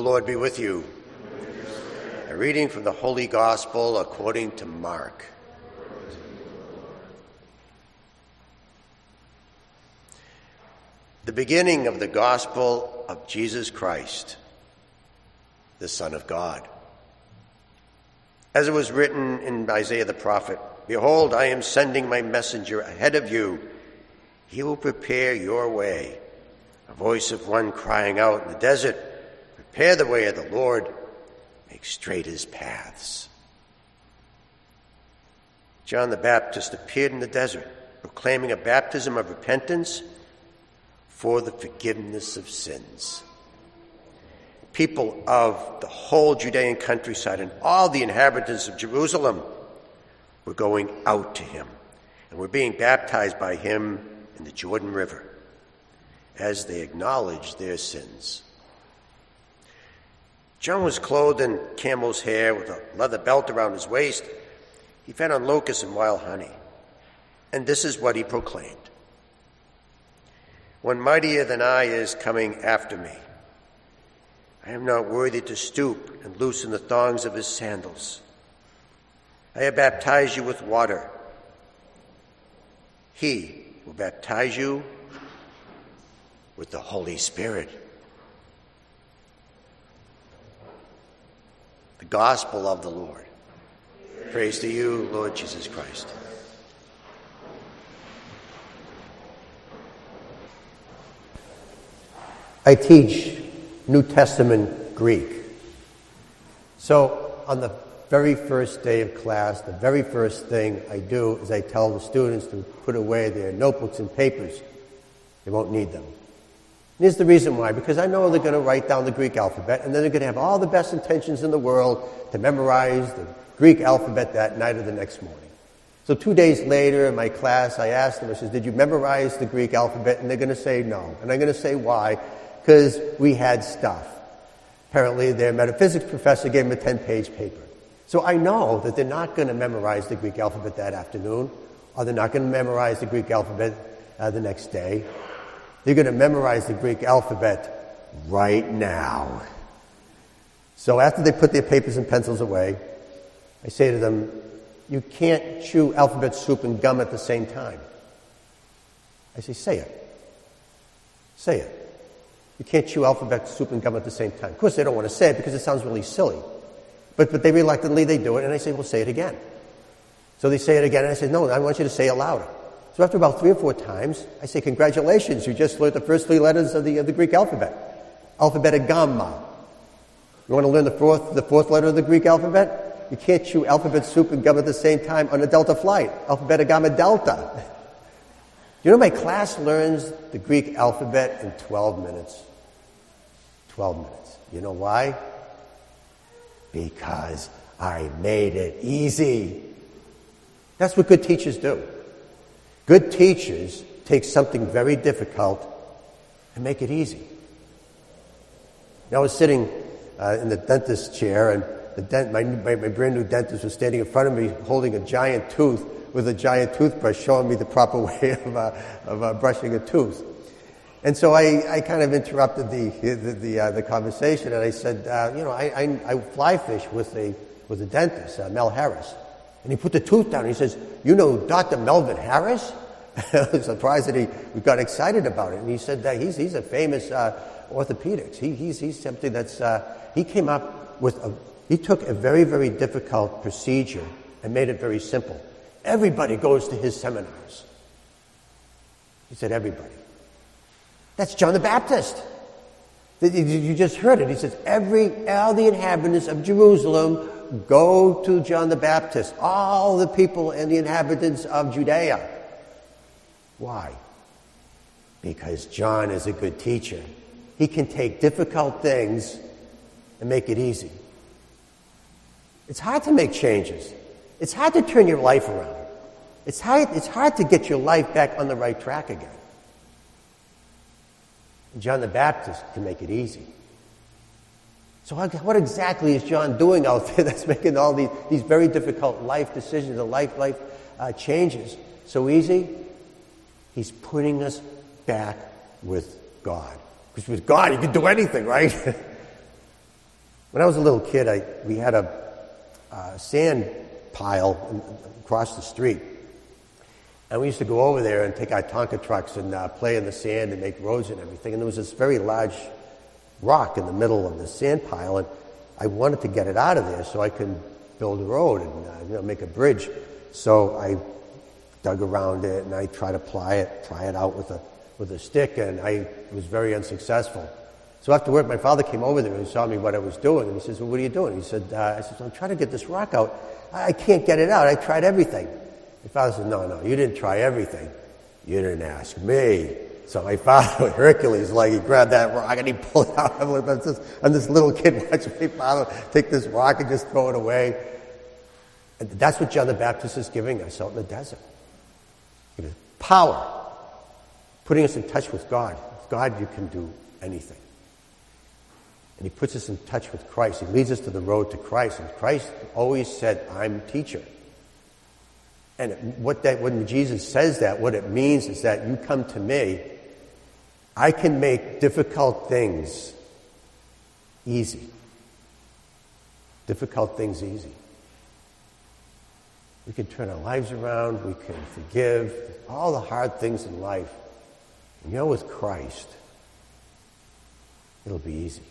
Lord be with you. A reading from the Holy Gospel according to Mark. The beginning of the Gospel of Jesus Christ, the Son of God. As it was written in Isaiah the prophet, Behold, I am sending my messenger ahead of you. He will prepare your way. A voice of one crying out in the desert, Prepare the way of the Lord, make straight his paths. John the Baptist appeared in the desert, proclaiming a baptism of repentance for the forgiveness of sins. People of the whole Judean countryside and all the inhabitants of Jerusalem were going out to him and were being baptized by him in the Jordan River as they acknowledged their sins. John was clothed in camel's hair with a leather belt around his waist. He fed on locusts and wild honey. And this is what he proclaimed One mightier than I is coming after me. I am not worthy to stoop and loosen the thongs of his sandals. I have baptized you with water. He will baptize you with the Holy Spirit. The gospel of the Lord. Praise to you, Lord Jesus Christ. I teach New Testament Greek. So on the very first day of class, the very first thing I do is I tell the students to put away their notebooks and papers. They won't need them. And here's the reason why. Because I know they're going to write down the Greek alphabet, and then they're going to have all the best intentions in the world to memorize the Greek alphabet that night or the next morning. So two days later in my class, I asked them, I said, did you memorize the Greek alphabet? And they're going to say no. And I'm going to say why. Because we had stuff. Apparently their metaphysics professor gave them a 10-page paper. So I know that they're not going to memorize the Greek alphabet that afternoon, or they're not going to memorize the Greek alphabet uh, the next day. They're going to memorize the Greek alphabet right now. So after they put their papers and pencils away, I say to them, you can't chew alphabet soup and gum at the same time. I say, say it. Say it. You can't chew alphabet soup and gum at the same time. Of course, they don't want to say it because it sounds really silly. But, but they reluctantly, they do it, and I say, well, say it again. So they say it again, and I say, no, I want you to say it louder. So after about three or four times, I say, congratulations, you just learned the first three letters of the, of the Greek alphabet. Alpha beta gamma. You want to learn the fourth, the fourth letter of the Greek alphabet? You can't chew alphabet soup and gum at the same time on a Delta flight. Alphabet gamma delta. You know, my class learns the Greek alphabet in 12 minutes. 12 minutes. You know why? Because I made it easy. That's what good teachers do. Good teachers take something very difficult and make it easy. I was sitting uh, in the dentist chair, and the dent, my, my, my, brand new dentist was standing in front of me holding a giant tooth with a giant toothbrush, showing me the proper way of, uh, of uh, brushing a tooth. And so I, I kind of interrupted the, the, the, uh, the conversation, and I said, uh, you know, I, I, I, fly fish with a, with a dentist, uh, Mel Harris. And he put the tooth down. And he says, You know Dr. Melvin Harris? I was surprised that he got excited about it. And he said that he's, he's a famous uh, orthopedics. He, he's, he's something that's, uh, he came up with a, he took a very, very difficult procedure and made it very simple. Everybody goes to his seminars. He said, Everybody. That's John the Baptist. You just heard it. He says, Every, all the inhabitants of Jerusalem Go to John the Baptist, all the people and the inhabitants of Judea. Why? Because John is a good teacher. He can take difficult things and make it easy. It's hard to make changes. It's hard to turn your life around. It's hard, it's hard to get your life back on the right track again. John the Baptist can make it easy. So what exactly is John doing out there that's making all these, these very difficult life decisions, the life, life uh, changes so easy? He's putting us back with God. Because with God, you can do anything, right? When I was a little kid, I, we had a, a sand pile across the street. And we used to go over there and take our Tonka trucks and uh, play in the sand and make roads and everything. And there was this very large rock in the middle of the sand pile, and I wanted to get it out of there so I could build a road and uh, you know, make a bridge. So I dug around it and I tried to ply it, pry it out with a with a stick, and I was very unsuccessful. So after work, my father came over there and saw me what I was doing, and he says, "Well, what are you doing?" He said, uh, "I said I'm trying to get this rock out. I can't get it out. I tried everything." My father said, "No, no, you didn't try everything. You didn't ask me." So my father, Hercules, like he grabbed that rock and he pulled it out. I'm this, I'm this little kid watching my father take this rock and just throw it away. And that's what John the Baptist is giving us out in the desert. Power. Putting us in touch with God. With God, you can do anything. And he puts us in touch with Christ. He leads us to the road to Christ. And Christ always said, I'm teacher. And what that, when Jesus says that, what it means is that you come to me, I can make difficult things easy. Difficult things easy. We can turn our lives around. We can forgive all the hard things in life. You know, with Christ, it'll be easy.